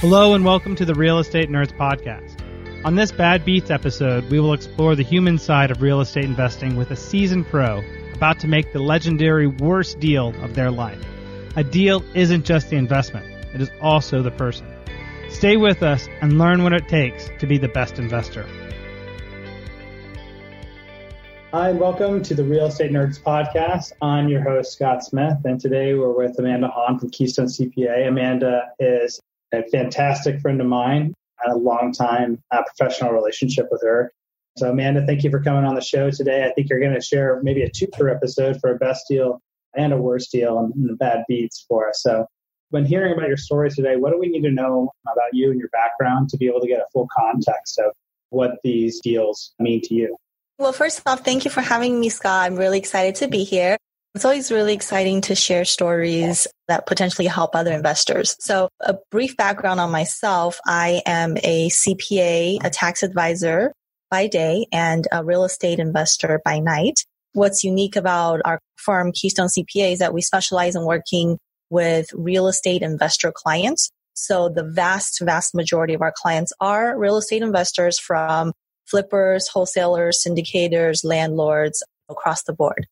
Hello and welcome to the Real Estate Nerds Podcast. On this Bad Beats episode, we will explore the human side of real estate investing with a seasoned pro about to make the legendary worst deal of their life. A deal isn't just the investment, it is also the person. Stay with us and learn what it takes to be the best investor. Hi, and welcome to the Real Estate Nerds Podcast. I'm your host, Scott Smith, and today we're with Amanda Hahn from Keystone CPA. Amanda is a fantastic friend of mine. Had a long time uh, professional relationship with her. So, Amanda, thank you for coming on the show today. I think you're going to share maybe a two per episode for a best deal and a worst deal and, and the bad beats for us. So, when hearing about your story today, what do we need to know about you and your background to be able to get a full context of what these deals mean to you? Well, first off, thank you for having me, Scott. I'm really excited to be here. It's always really exciting to share stories that potentially help other investors. So a brief background on myself. I am a CPA, a tax advisor by day and a real estate investor by night. What's unique about our firm, Keystone CPA, is that we specialize in working with real estate investor clients. So the vast, vast majority of our clients are real estate investors from flippers, wholesalers, syndicators, landlords across the board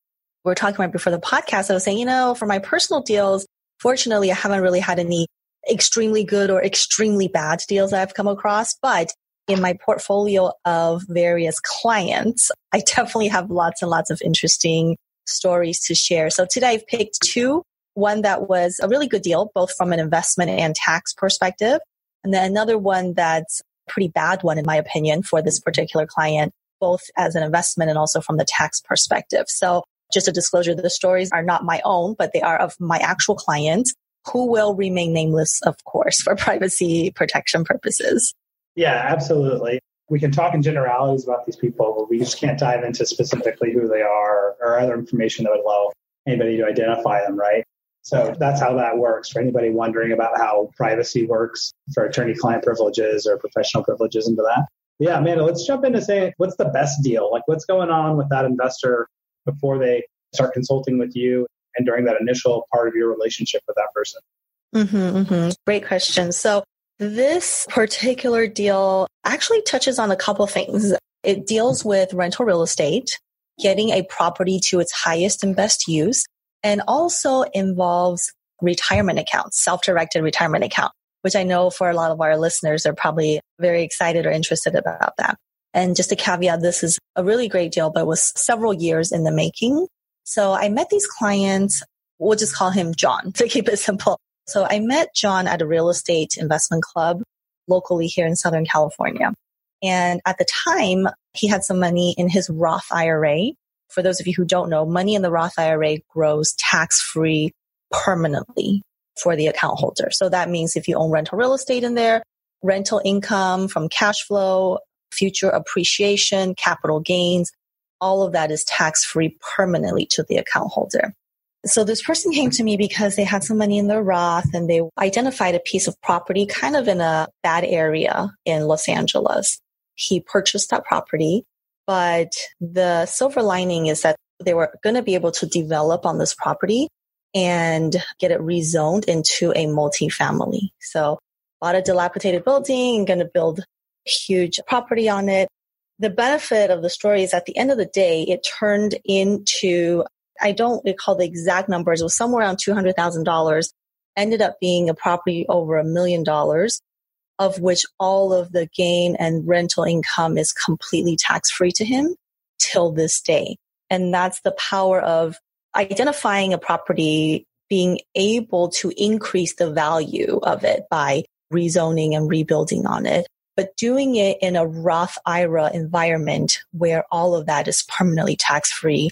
we were talking about before the podcast, I was saying, you know, for my personal deals, fortunately, I haven't really had any extremely good or extremely bad deals I've come across, but in my portfolio of various clients, I definitely have lots and lots of interesting stories to share. So today I've picked two. One that was a really good deal, both from an investment and tax perspective. And then another one that's a pretty bad one, in my opinion, for this particular client, both as an investment and also from the tax perspective. So just a disclosure, the stories are not my own, but they are of my actual client who will remain nameless, of course, for privacy protection purposes. Yeah, absolutely. We can talk in generalities about these people, but we just can't dive into specifically who they are or other information that would allow anybody to identify them, right? So that's how that works for anybody wondering about how privacy works for attorney client privileges or professional privileges into that. Yeah, Amanda, let's jump in into saying what's the best deal? Like what's going on with that investor before they start consulting with you and during that initial part of your relationship with that person? Mm-hmm, mm-hmm. Great question. So, this particular deal actually touches on a couple things. It deals with rental real estate, getting a property to its highest and best use, and also involves retirement accounts, self directed retirement account, which I know for a lot of our listeners are probably very excited or interested about that. And just a caveat, this is a really great deal, but was several years in the making. So I met these clients. We'll just call him John to keep it simple. So I met John at a real estate investment club locally here in Southern California. And at the time, he had some money in his Roth IRA. For those of you who don't know, money in the Roth IRA grows tax free permanently for the account holder. So that means if you own rental real estate in there, rental income from cash flow future appreciation, capital gains, all of that is tax free permanently to the account holder. So this person came to me because they had some money in their Roth and they identified a piece of property kind of in a bad area in Los Angeles. He purchased that property, but the silver lining is that they were going to be able to develop on this property and get it rezoned into a multifamily. So bought a dilapidated building and going to build huge property on it. The benefit of the story is at the end of the day, it turned into, I don't recall the exact numbers, it was somewhere around $200,000, ended up being a property over a million dollars, of which all of the gain and rental income is completely tax free to him till this day. And that's the power of identifying a property, being able to increase the value of it by rezoning and rebuilding on it but doing it in a Roth IRA environment where all of that is permanently tax free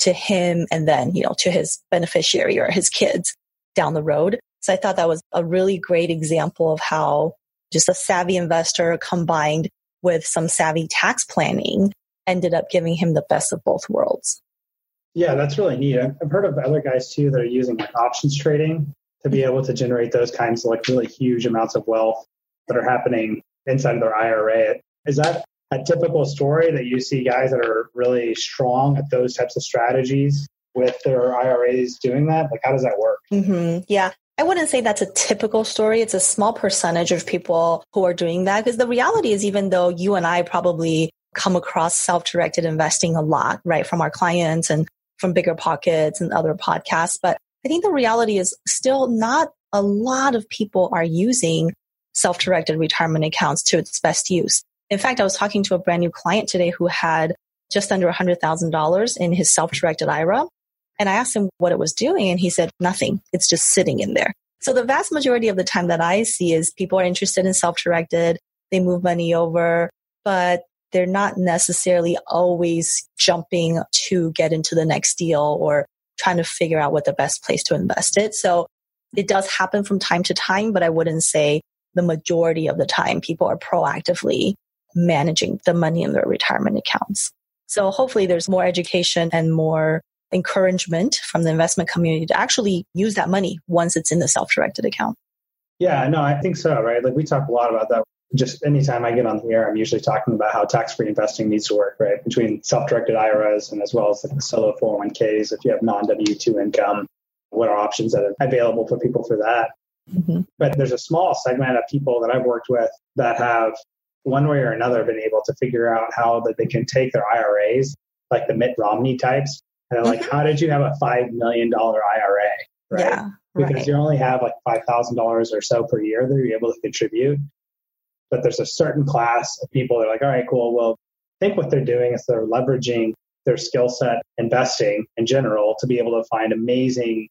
to him and then, you know, to his beneficiary or his kids down the road. So I thought that was a really great example of how just a savvy investor combined with some savvy tax planning ended up giving him the best of both worlds. Yeah, that's really neat. I've heard of other guys too that are using like options trading to be able to generate those kinds of like really huge amounts of wealth that are happening inside of their IRA. Is that a typical story that you see guys that are really strong at those types of strategies with their IRAs doing that? Like, how does that work? Mm-hmm. Yeah. I wouldn't say that's a typical story. It's a small percentage of people who are doing that because the reality is even though you and I probably come across self-directed investing a lot, right, from our clients and from BiggerPockets and other podcasts, but I think the reality is still not a lot of people are using self-directed retirement accounts to its best use. In fact, I was talking to a brand new client today who had just under $100,000 in his self-directed IRA. And I asked him what it was doing and he said nothing. It's just sitting in there. So the vast majority of the time that I see is people are interested in self-directed. They move money over, but they're not necessarily always jumping to get into the next deal or trying to figure out what the best place to invest it. So it does happen from time to time, but I wouldn't say the majority of the time people are proactively managing the money in their retirement accounts. So hopefully there's more education and more encouragement from the investment community to actually use that money once it's in the self-directed account. Yeah, no, I think so, right? Like we talk a lot about that. Just anytime I get on the air, I'm usually talking about how tax-free investing needs to work, right? Between self-directed IRAs and as well as the solo 401ks, if you have non-W2 income, what are options that are available for people for that? Mm-hmm. But there's a small segment of people that I've worked with that have one way or another been able to figure out how that they can take their IRAs, like the Mitt Romney types, and they're like, mm-hmm. how did you have a five million dollar IRA? Right. Yeah, because right. you only have like five thousand dollars or so per year that you're able to contribute. But there's a certain class of people that are like, all right, cool. Well, I think what they're doing is they're leveraging their skill set investing in general to be able to find amazing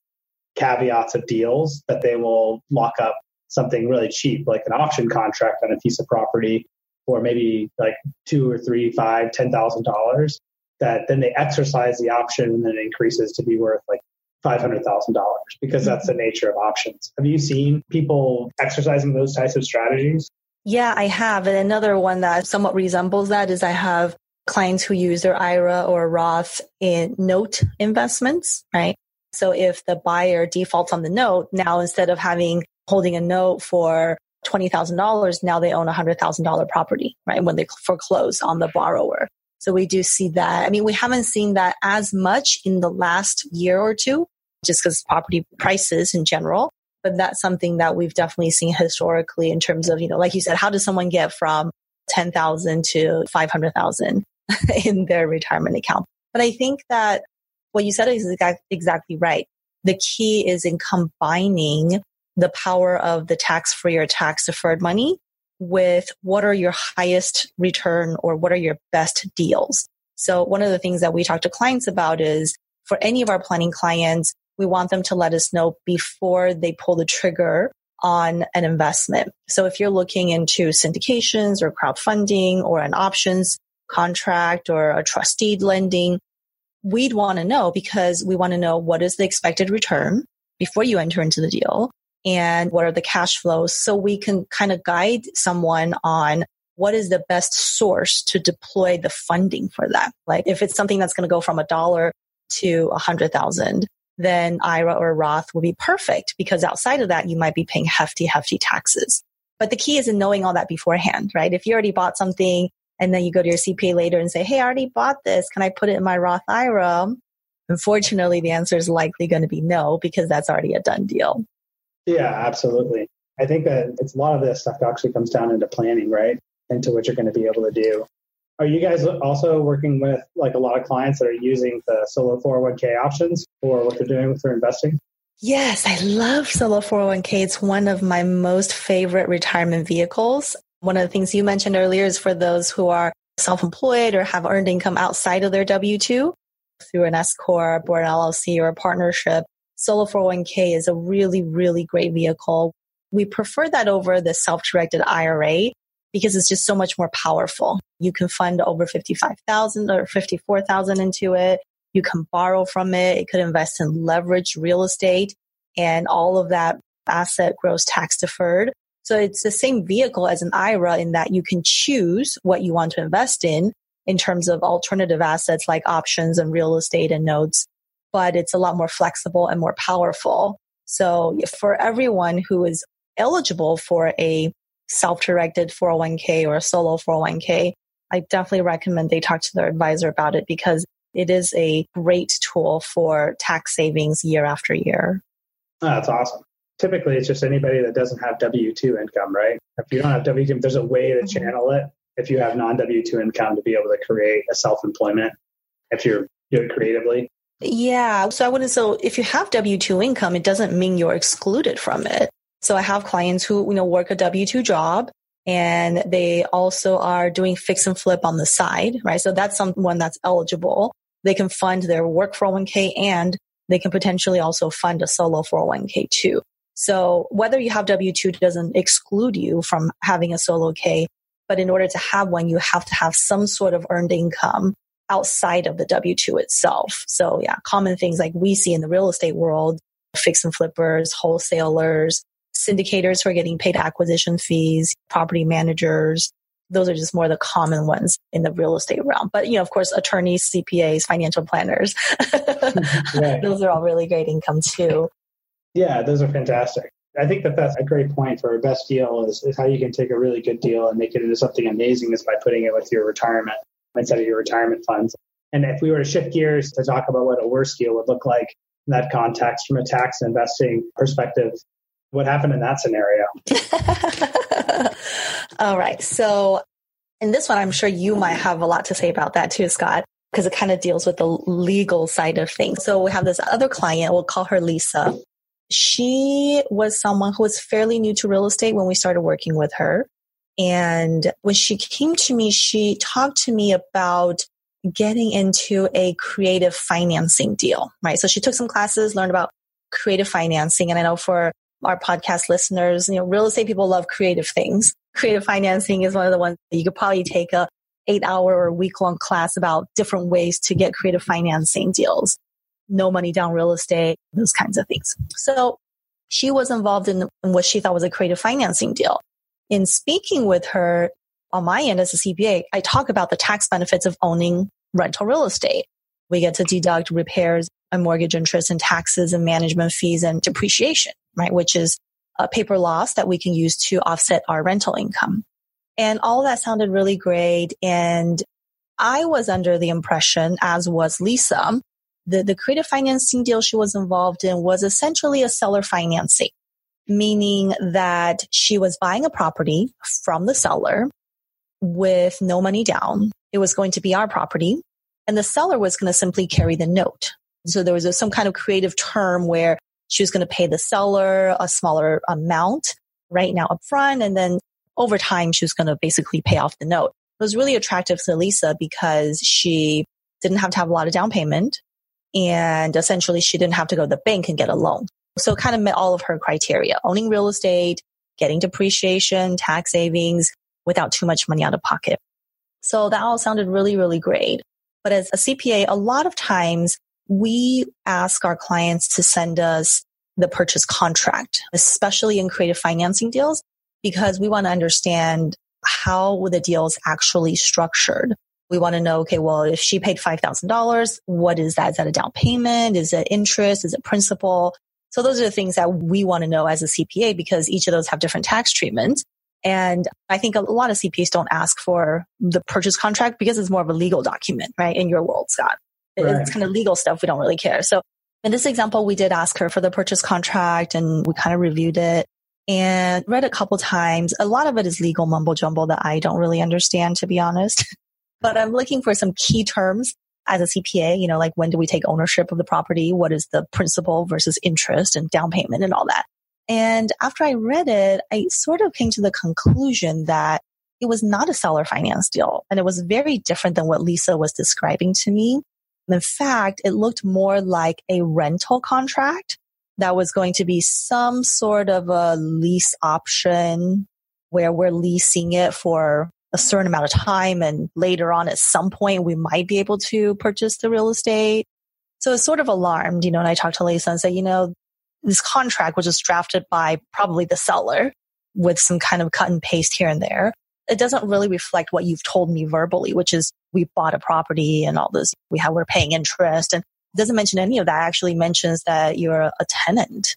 caveats of deals that they will lock up something really cheap, like an option contract on a piece of property, or maybe like two or three, five, ten thousand dollars. That then they exercise the option and then it increases to be worth like five hundred thousand dollars because that's the nature of options. Have you seen people exercising those types of strategies? Yeah, I have. And another one that somewhat resembles that is I have clients who use their IRA or Roth in note investments, right? So if the buyer defaults on the note, now instead of having holding a note for $20,000, now they own a $100,000 property, right? When they foreclose on the borrower. So we do see that. I mean, we haven't seen that as much in the last year or two, just because property prices in general. But that's something that we've definitely seen historically in terms of, you know, like you said, how does someone get from 10,000 to 500,000 in their retirement account? But I think that what you said is exactly right. The key is in combining the power of the tax free or tax deferred money with what are your highest return or what are your best deals. So one of the things that we talk to clients about is for any of our planning clients, we want them to let us know before they pull the trigger on an investment. So if you're looking into syndications or crowdfunding or an options contract or a trust deed lending, we'd want to know because we want to know what is the expected return before you enter into the deal and what are the cash flows so we can kind of guide someone on what is the best source to deploy the funding for that. Like if it's something that's going to go from a dollar to a hundred thousand, then IRA or Roth will be perfect because outside of that, you might be paying hefty, hefty taxes. But the key is in knowing all that beforehand, right? If you already bought something and then you go to your CPA later and say, Hey, I already bought this. Can I put it in my Roth IRA? Unfortunately, the answer is likely going to be no because that's already a done deal. Yeah, absolutely. I think that it's a lot of this stuff actually comes down into planning, right? Into what you're going to be able to do. Are you guys also working with like a lot of clients that are using the solo 401k options for what they're doing with their investing? Yes, I love solo 401k. It's one of my most favorite retirement vehicles. One of the things you mentioned earlier is for those who are self-employed or have earned income outside of their W-2 through an S corp or an LLC or a partnership. Solo 401k is a really, really great vehicle. We prefer that over the self-directed IRA because it's just so much more powerful. You can fund over 55,000 or 54,000 into it. You can borrow from it. It could invest in leveraged real estate and all of that asset grows tax deferred. So it's the same vehicle as an IRA in that you can choose what you want to invest in in terms of alternative assets like options and real estate and notes but it's a lot more flexible and more powerful. So for everyone who is eligible for a self-directed 401k or a solo 401k, I definitely recommend they talk to their advisor about it because it is a great tool for tax savings year after year. Oh, that's awesome. Typically it's just anybody that doesn't have W 2 income, right? If you don't have W 2, there's a way to mm-hmm. channel it if you have non W 2 income to be able to create a self employment if you're doing creatively. Yeah. So I wouldn't, so if you have W 2 income, it doesn't mean you're excluded from it. So I have clients who, you know, work a W 2 job and they also are doing fix and flip on the side, right? So that's someone that's eligible. They can fund their work 401k and they can potentially also fund a solo 401k too. So whether you have W-2 doesn't exclude you from having a solo K, but in order to have one, you have to have some sort of earned income outside of the W-2 itself. So yeah, common things like we see in the real estate world, fix and flippers, wholesalers, syndicators who are getting paid acquisition fees, property managers. Those are just more the common ones in the real estate realm. But, you know, of course, attorneys, CPAs, financial planners, right. those are all really great income too. Yeah, those are fantastic. I think that that's a great point for a best deal is, is how you can take a really good deal and make it into something amazing is by putting it with your retirement instead of your retirement funds. And if we were to shift gears to talk about what a worst deal would look like in that context from a tax investing perspective, what happened in that scenario? All right. So in this one, I'm sure you might have a lot to say about that too, Scott, because it kind of deals with the legal side of things. So we have this other client, we'll call her Lisa. She was someone who was fairly new to real estate when we started working with her. And when she came to me, she talked to me about getting into a creative financing deal, right? So she took some classes, learned about creative financing. And I know for our podcast listeners, you know, real estate people love creative things. Creative financing is one of the ones that you could probably take a eight hour or week long class about different ways to get creative financing deals. No money down real estate, those kinds of things. So she was involved in, what she thought was a creative financing deal. In speaking with her on my end as a CPA, I talk about the tax benefits of owning rental real estate. We get to deduct repairs and mortgage interest and taxes and management fees and depreciation right? Which is a paper loss that we can use to offset our rental income. And all that sounded really great. And I was under the impression, as was Lisa, that the creative financing deal she was involved in was essentially a seller financing, meaning that she was buying a property from the seller with no money down. It was going to be our property and the seller was going to simply carry the note. So there was a, some kind of creative term where she was going to pay the seller a smaller amount right now upfront. And then over time, she was going to basically pay off the note. It was really attractive to Lisa because she didn't have to have a lot of down payment. And essentially, she didn't have to go to the bank and get a loan. So it kind of met all of her criteria, owning real estate, getting depreciation, tax savings without too much money out of pocket. So that all sounded really, really great. But as a CPA, a lot of times we ask our clients to send us the purchase contract, especially in creative financing deals, because we want to understand how the deal is actually structured. We want to know, okay, well, if she paid $5,000, what is that? Is that a down payment? Is it interest? Is it principal? So those are the things that we want to know as a CPA because each of those have different tax treatment. And I think a lot of CPAs don't ask for the purchase contract because it's more of a legal document, right? In your world, Scott. Right. It's kind of legal stuff. We don't really care. So in this example, we did ask her for the purchase contract and we kind of reviewed it and read a couple times. A lot of it is legal mumbo jumbo that I don't really understand, to be honest. but I'm looking for some key terms as a CPA, you know, like when do we take ownership of the property? What is the principal versus interest and down payment and all that? And after I read it, I sort of came to the conclusion that it was not a seller finance deal and it was very different than what Lisa was describing to me. In fact, it looked more like a rental contract that was going to be some sort of a lease option where we're leasing it for a certain amount of time. And later on, at some point, we might be able to purchase the real estate. So it's sort of alarmed, you know, and I talked to Lisa and said, you know, this contract was just drafted by probably the seller with some kind of cut and paste here and there it doesn't really reflect what you've told me verbally, which is we bought a property and all this. We have, we're paying interest and it doesn't mention any of that. It actually mentions that you're a tenant.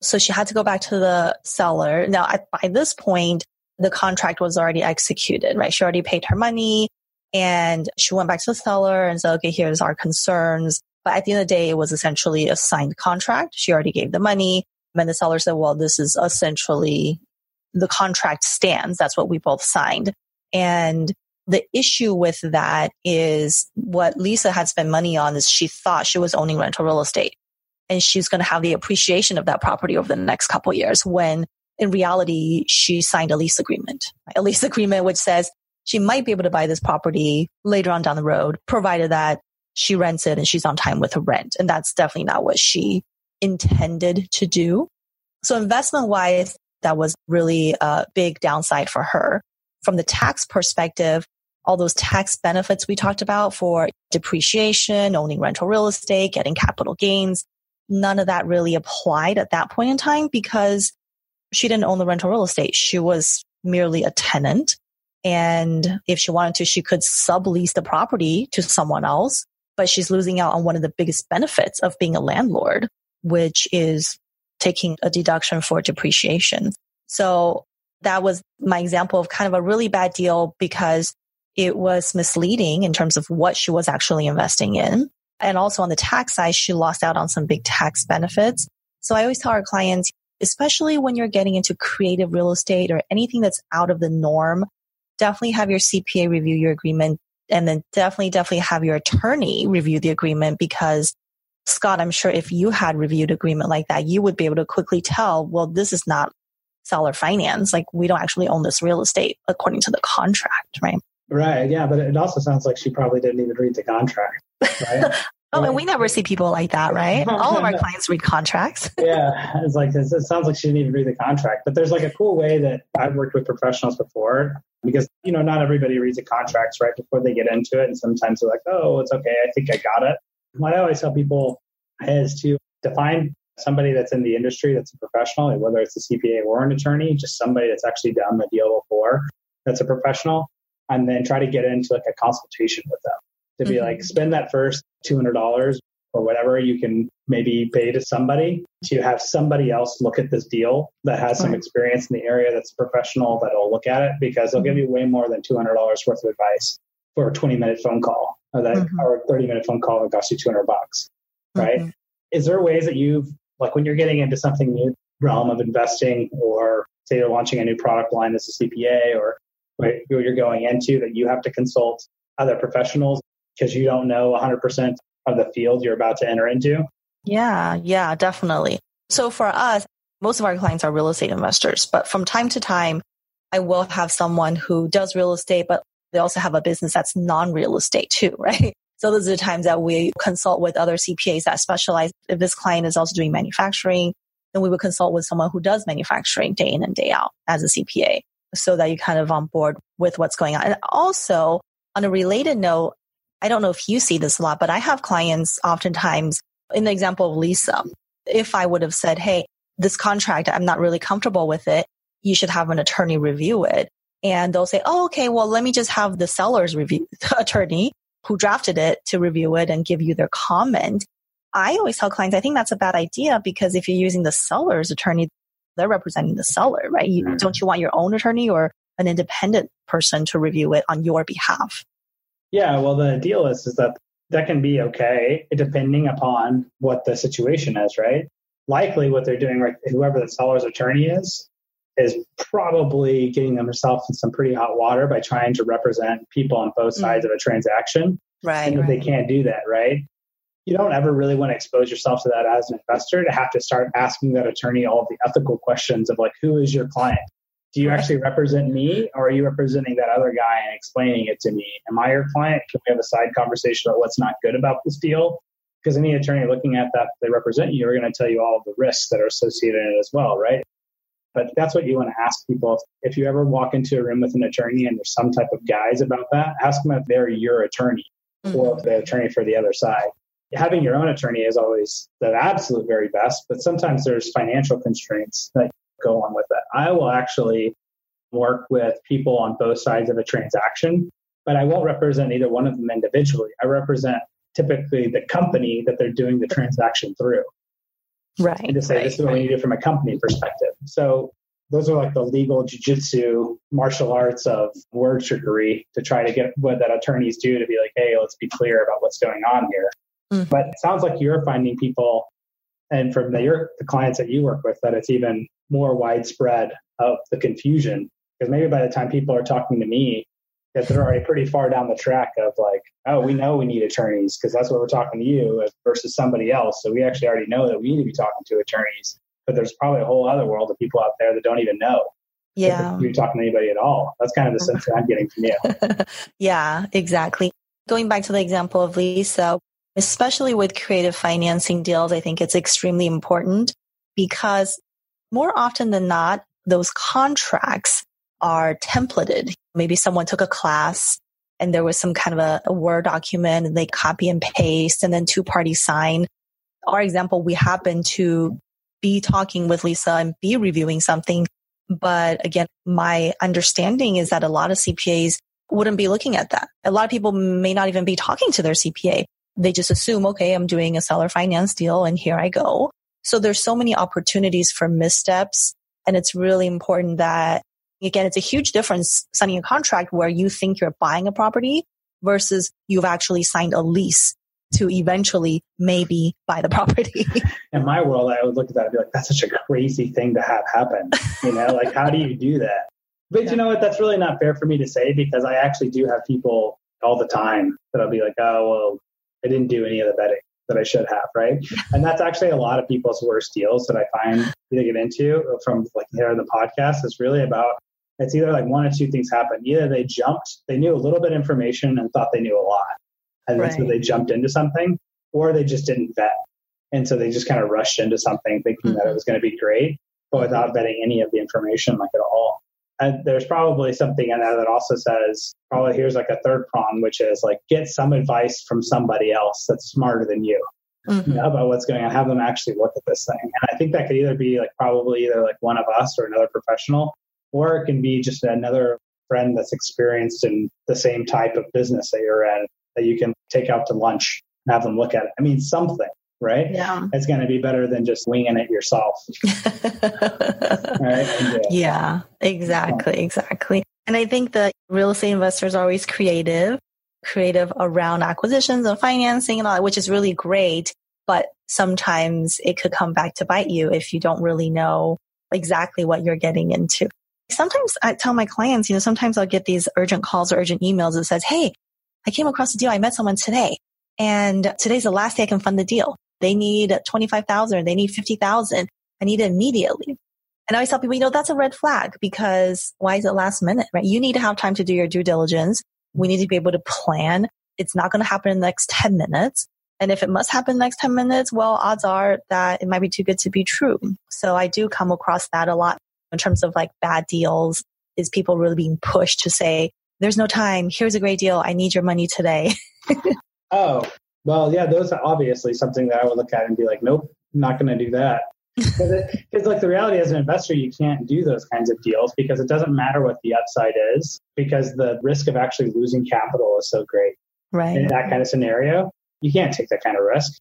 So she had to go back to the seller. Now, at, by this point, the contract was already executed, right? She already paid her money and she went back to the seller and said, okay, here's our concerns. But at the end of the day, it was essentially a signed contract. She already gave the money. And the seller said, well, this is essentially the contract stands. That's what we both signed. And the issue with that is what Lisa had spent money on is she thought she was owning rental real estate and she's going to have the appreciation of that property over the next couple years when in reality she signed a lease agreement, a lease agreement which says she might be able to buy this property later on down the road, provided that she rents it and she's on time with her rent. And that's definitely not what she intended to do. So investment wise, that was really a big downside for her. From the tax perspective, all those tax benefits we talked about for depreciation, owning rental real estate, getting capital gains, none of that really applied at that point in time because she didn't own the rental real estate. She was merely a tenant. And if she wanted to, she could sublease the property to someone else, but she's losing out on one of the biggest benefits of being a landlord, which is taking a deduction for depreciation. So that was my example of kind of a really bad deal because it was misleading in terms of what she was actually investing in. And also on the tax side, she lost out on some big tax benefits. So I always tell our clients, especially when you're getting into creative real estate or anything that's out of the norm, definitely have your CPA review your agreement and then definitely, definitely have your attorney review the agreement because Scott, I'm sure if you had reviewed agreement like that, you would be able to quickly tell, well, this is not seller finance. Like we don't actually own this real estate according to the contract, right? Right. Yeah. But it also sounds like she probably didn't even read the contract. Right. oh, and we never see people like that, right? All of our clients read contracts. yeah. It's like, it sounds like she didn't even read the contract. But there's like a cool way that I've worked with professionals before because, you know, not everybody reads the contracts right before they get into it. And sometimes they're like, oh, it's okay. I think I got it. What I always tell people is to define somebody that's in the industry that's a professional, whether it's a CPA or an attorney, just somebody that's actually done the deal before that's a professional, and then try to get into like a consultation with them to be mm-hmm. like, spend that first $200 or whatever you can maybe pay to somebody to have somebody else look at this deal that has some experience in the area that's professional that'll look at it because they'll give mm-hmm. you way more than $200 worth of advice for a 20 minute phone call or that mm-hmm. or 30 minute phone call that costs you 200 bucks right mm-hmm. is there ways that you've like when you're getting into something new realm of investing or say you're launching a new product line as a cpa or what you're going into that you have to consult other professionals because you don't know 100% of the field you're about to enter into yeah yeah definitely so for us most of our clients are real estate investors but from time to time i will have someone who does real estate but they also have a business that's non-real estate too right so those are the times that we consult with other CPAs that specialize. If this client is also doing manufacturing, then we would consult with someone who does manufacturing day in and day out as a CPA so that you kind of on board with what's going on. And also on a related note, I don't know if you see this a lot, but I have clients oftentimes in the example of Lisa, if I would have said, Hey, this contract, I'm not really comfortable with it. You should have an attorney review it. And they'll say, Oh, okay. Well, let me just have the seller's review attorney who drafted it to review it and give you their comment. I always tell clients, I think that's a bad idea because if you're using the seller's attorney, they're representing the seller, right? You, mm-hmm. Don't you want your own attorney or an independent person to review it on your behalf? Yeah, well, the deal is, is that that can be okay depending upon what the situation is, right? Likely what they're doing, right, whoever the seller's attorney is, is probably getting themselves in some pretty hot water by trying to represent people on both mm. sides mm. of a transaction. Right. And right. they can't do that, right? You don't ever really want to expose yourself to that as an investor to have to start asking that attorney all the ethical questions of like, who is your client? Do you actually represent me or are you representing that other guy and explaining it to me? Am I your client? Can we have a side conversation about what's not good about this deal? Because any attorney looking at that, they represent you, are going to tell you all of the risks that are associated in it as well, right? But that's what you want to ask people. If you ever walk into a room with an attorney and there's some type of guise about that, ask them if they're your attorney mm-hmm. or if they're attorney for the other side. Having your own attorney is always the absolute very best, but sometimes there's financial constraints that go on with that. I will actually work with people on both sides of a transaction, but I won't represent either one of them individually. I represent typically the company that they're doing the transaction through. Right. And to say right, this is what right. we need it from a company perspective. So those are like the legal jujitsu martial arts of word trickery to try to get what that attorneys do to be like, hey, let's be clear about what's going on here. Mm-hmm. But it sounds like you're finding people and from the, your, the clients that you work with, that it's even more widespread of the confusion. Because maybe by the time people are talking to me, that they're already pretty far down the track of like, oh, we know we need attorneys because that's what we're talking to you versus somebody else. So we actually already know that we need to be talking to attorneys. But there's probably a whole other world of people out there that don't even know. Yeah. You're talking to anybody at all. That's kind of the sense that I'm getting from you. yeah, exactly. Going back to the example of Lisa, especially with creative financing deals, I think it's extremely important because more often than not, those contracts are templated. Maybe someone took a class and there was some kind of a, a Word document and they copy and paste and then two parties sign. Our example, we happen to be talking with Lisa and be reviewing something. But again, my understanding is that a lot of CPAs wouldn't be looking at that. A lot of people may not even be talking to their CPA. They just assume, okay, I'm doing a seller finance deal and here I go. So there's so many opportunities for missteps. And it's really important that again, it's a huge difference signing a contract where you think you're buying a property versus you've actually signed a lease to eventually maybe buy the property. In my world, I would look at that and be like, that's such a crazy thing to have happen. You know, like how do you do that? But yeah. you know what? That's really not fair for me to say because I actually do have people all the time that I'll be like, oh, well, I didn't do any of the betting that I should have, right? and that's actually a lot of people's worst deals that I find they get into from like here in the podcast is really about it's either like one or two things happen. Either they jumped, they knew a little bit of information and thought they knew a lot. And right. so they jumped into something, or they just didn't vet. And so they just kind of rushed into something thinking mm-hmm. that it mm-hmm. was going to be great, but without vetting any of the information like at all. And there's probably something in there that also says, probably here's like a third prong, which is like get some advice from somebody else that's smarter than you. Mm-hmm. You know, about what's going on, have them actually look at this thing. And I think that could either be like probably either like one of us or another professional or it can be just another friend that's experienced in the same type of business that you're in that you can take out to lunch and have them look at it. I mean, something, right? Yeah. It's going to be better than just winging it yourself. right? Yeah, exactly, exactly. And I think that real estate investors are always creative, creative around acquisitions and financing and all that, which is really great. But sometimes it could come back to bite you if you don't really know exactly what you're getting into. Sometimes I tell my clients, you know, sometimes I'll get these urgent calls or urgent emails that says, Hey, I came across a deal. I met someone today and today's the last day I can fund the deal. They need 25,000. They need 50,000. I need it immediately. And I always tell people, you know, that's a red flag because why is it last minute, right? You need to have time to do your due diligence. We need to be able to plan. It's not going to happen in the next 10 minutes. And if it must happen the next 10 minutes, well, odds are that it might be too good to be true. So I do come across that a lot in terms of like bad deals is people really being pushed to say, there's no time. Here's a great deal. I need your money today. oh, well, yeah, those are obviously something that I would look at and be like, nope, I'm not going to do that. Because, like, the reality as an investor, you can't do those kinds of deals because it doesn't matter what the upside is because the risk of actually losing capital is so great. Right. In that kind of scenario, you can't take that kind of risk.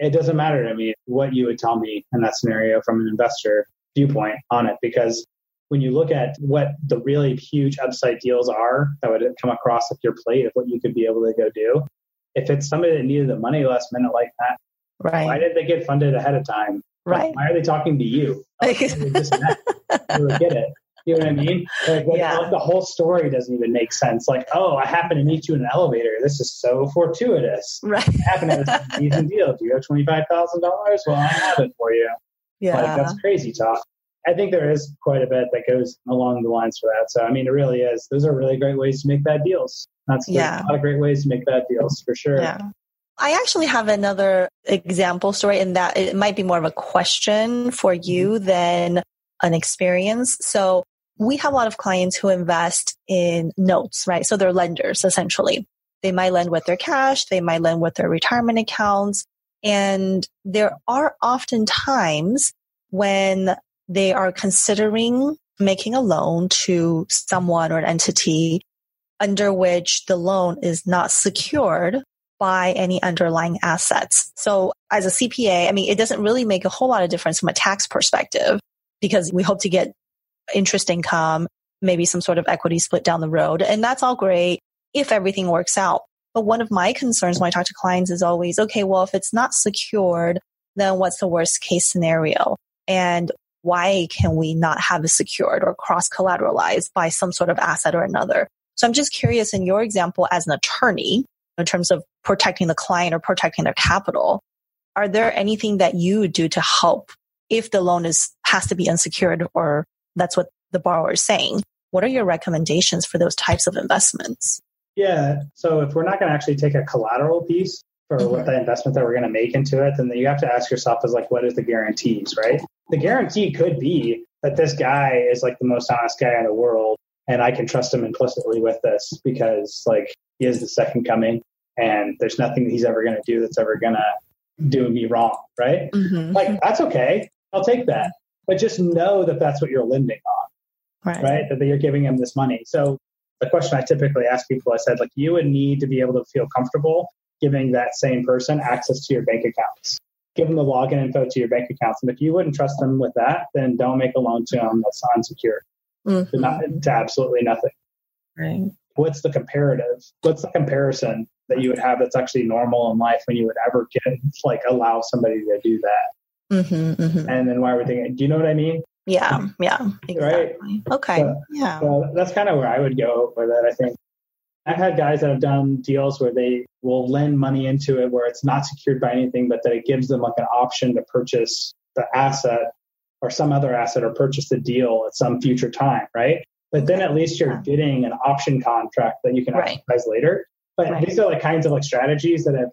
It doesn't matter to me what you would tell me in that scenario from an investor viewpoint on it because when you look at what the really huge upside deals are that would come across at your plate of what you could be able to go do, if it's somebody that needed the money last minute like that, right. why did they get funded ahead of time? Right. Why are they talking to you? Like, they just met. get it. You know what I mean? Like, what, yeah. the whole story doesn't even make sense. Like, oh, I happened to meet you in an elevator. This is so fortuitous. Right. It happened to this amazing deal. Do you have twenty five thousand dollars? Well, I have it for you. Yeah. Like, that's crazy talk. I think there is quite a bit that goes along the lines for that. So, I mean, it really is. Those are really great ways to make bad deals. That's yeah. a lot of great ways to make bad deals for sure. Yeah. I actually have another example story in that it might be more of a question for you mm-hmm. than an experience. So we have a lot of clients who invest in notes, right? So they're lenders essentially. They might lend with their cash. They might lend with their retirement accounts. And there are often times when they are considering making a loan to someone or an entity under which the loan is not secured by any underlying assets. So as a CPA, I mean, it doesn't really make a whole lot of difference from a tax perspective because we hope to get interest income, maybe some sort of equity split down the road. And that's all great if everything works out. But one of my concerns when I talk to clients is always, okay, well, if it's not secured, then what's the worst case scenario? And why can we not have it secured or cross collateralized by some sort of asset or another? So I'm just curious in your example as an attorney, in terms of protecting the client or protecting their capital, are there anything that you do to help if the loan is has to be unsecured or that's what the borrower is saying? What are your recommendations for those types of investments? Yeah. So if we're not going to actually take a collateral piece for mm-hmm. what the investment that we're going to make into it, then you have to ask yourself is like, what is the guarantees, right? The guarantee could be that this guy is like the most honest guy in the world and I can trust him implicitly with this because like he is the second coming and there's nothing he's ever going to do that's ever going to do me wrong, right? Mm-hmm. Like that's okay. I'll take that. But just know that that's what you're lending on, right? right? That you're giving him this money. So the question I typically ask people, I said, like, you would need to be able to feel comfortable giving that same person access to your bank accounts. Give them the login info to your bank accounts. And if you wouldn't trust them with that, then don't make a loan to them that's unsecured mm-hmm. to, not, to absolutely nothing. Right. What's the comparative? What's the comparison that you would have that's actually normal in life when you would ever get like allow somebody to do that? Mm-hmm, mm-hmm. And then why are we thinking? Do you know what I mean? Yeah, yeah, exactly. Right? Okay, so, yeah. So that's kind of where I would go with it. I think I've had guys that have done deals where they will lend money into it where it's not secured by anything, but that it gives them like an option to purchase the asset or some other asset or purchase the deal at some future time, right? But then at least you're getting an option contract that you can right. exercise later. But right. these are like kinds of like strategies that if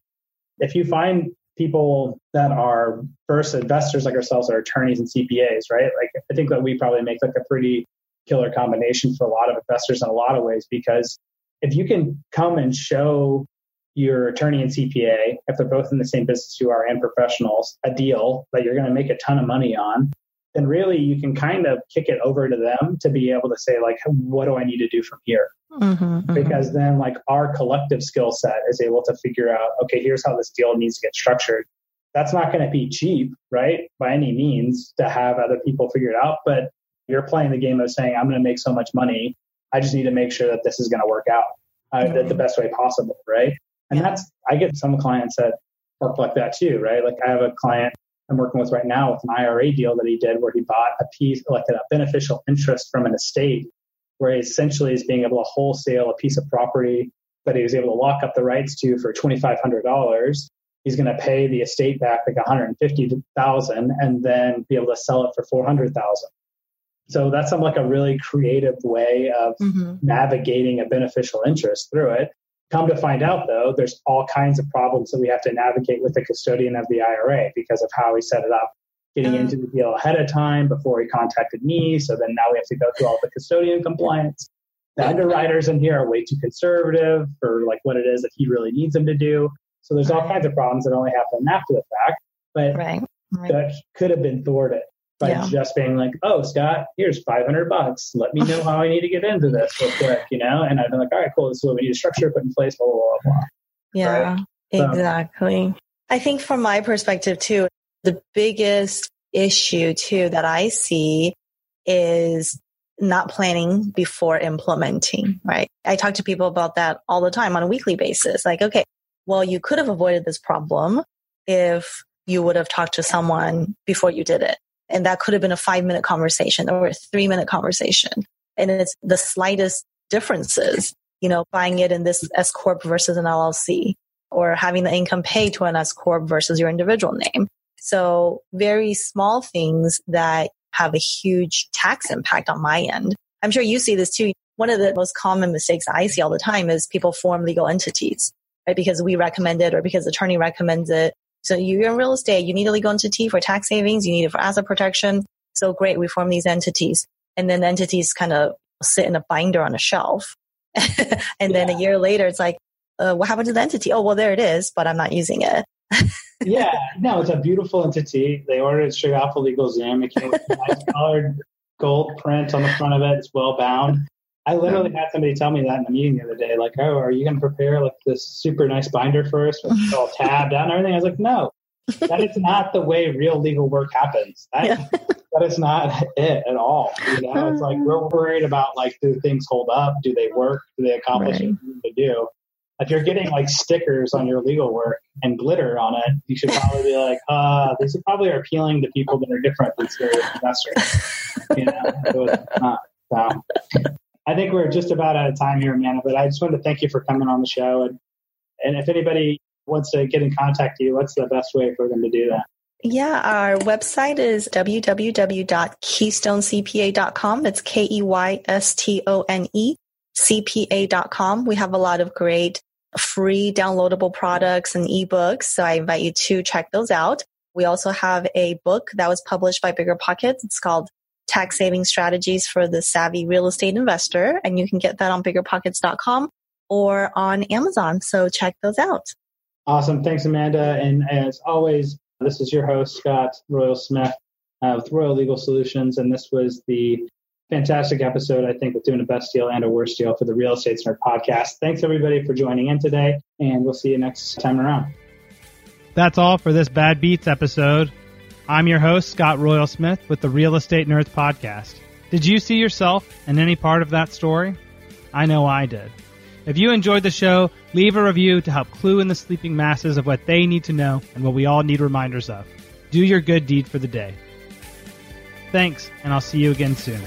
if you find people that are first investors like ourselves are attorneys and CPAs, right? Like I think that we probably make like a pretty killer combination for a lot of investors in a lot of ways because if you can come and show your attorney and CPA, if they're both in the same business you are and professionals, a deal that you're going to make a ton of money on, then really you can kind of kick it over to them to be able to say, like, what do I need to do from here? Mm-hmm, mm-hmm. because then, like, our collective skill set is able to figure out, okay, here's how this deal needs to get structured. That's not going to be cheap, right? By any means to have other people figure it out. But you're playing the game of saying, I'm going to make so much money I just need to make sure that this is going to work out uh, mm-hmm. the, best way possible, right? And that's I get some clients that work like that too, right? Like I have a client I'm working with right now with an IRA deal that he did where he bought a piece, like a beneficial interest from an estate, where he essentially is being able to wholesale a piece of property that he was able to lock up the rights to for $2,500. He's going to pay the estate back like 150,000 and then be able to sell it for 400,000. So that's some like a really creative way of mm-hmm. navigating a beneficial interest through it. Come to find out though, there's all kinds of problems that we have to navigate with the custodian of the IRA because of how we set it up, getting mm-hmm. into the deal ahead of time before he contacted me. So then now we have to go through all the custodian compliance. The underwriters in here are way too conservative for like what it is that he really needs them to do. So there's all kinds of problems that only happen after the fact, but right. Right. that could have been thwarted by yeah. just being like, "Oh, Scott, here's 500 bucks. Let me know how I need to get into this real quick," you know. And I've been like, "All right, cool. This is what we need to structure, put in place, blah blah blah." blah. Yeah, right? exactly. I think from my perspective too, the biggest issue too that I see is not planning before implementing. Right? I talk to people about that all the time on a weekly basis. Like, okay, well, you could have avoided this problem if you would have talked to someone before you did it and that could have been a five minute conversation or a three minute conversation. And it's the slightest differences, you know, buying it in this S Corp versus an LLC or having the income paid to an S Corp versus your individual name. So very small things that have a huge tax impact on my end. I'm sure you see this too. One of the most common mistakes I see all the time is people form legal entities, right? Because we recommend it or because attorney recommends it so you're in real estate, you need a legal entity for tax savings, you need it for asset protection. So great, we form these entities. And then entities kind of sit in a binder on a shelf. and yeah. then a year later, it's like, uh, what happened to the entity? Oh, well, there it is, but I'm not using it. yeah, no, it's a beautiful entity. They ordered it straight off of LegalZoom. It came with a nice colored gold print on the front of it. It's well bound. I literally had somebody tell me that in the meeting the other day, like, "Oh, are you going to prepare like this super nice binder for us, with all tabbed out and everything?" I was like, "No, that is not the way real legal work happens. That, yeah. that is not it at all. You know, it's like we're worried about like, do things hold up? Do they work? Do they accomplish right. what they do? if you're getting like stickers on your legal work and glitter on it, you should probably be like, uh, these probably are appealing to people that are different than serious investors. You know, not, so. I think we're just about out of time here, Amanda, but I just wanted to thank you for coming on the show. And, and if anybody wants to get in contact with you, what's the best way for them to do that? Yeah, our website is www.keystonecpa.com. That's K E Y S T O N E CPA.com. We have a lot of great free downloadable products and ebooks. So I invite you to check those out. We also have a book that was published by BiggerPockets. It's called Tax Saving Strategies for the Savvy Real Estate Investor. And you can get that on biggerpockets.com or on Amazon. So check those out. Awesome. Thanks, Amanda. And as always, this is your host, Scott Royal Smith uh, with Royal Legal Solutions. And this was the fantastic episode, I think, with doing a best deal and a worst deal for the Real Estate Nerd podcast. Thanks, everybody, for joining in today. And we'll see you next time around. That's all for this Bad Beats episode. I'm your host, Scott Royal Smith, with the Real Estate Nerds podcast. Did you see yourself in any part of that story? I know I did. If you enjoyed the show, leave a review to help clue in the sleeping masses of what they need to know and what we all need reminders of. Do your good deed for the day. Thanks, and I'll see you again soon.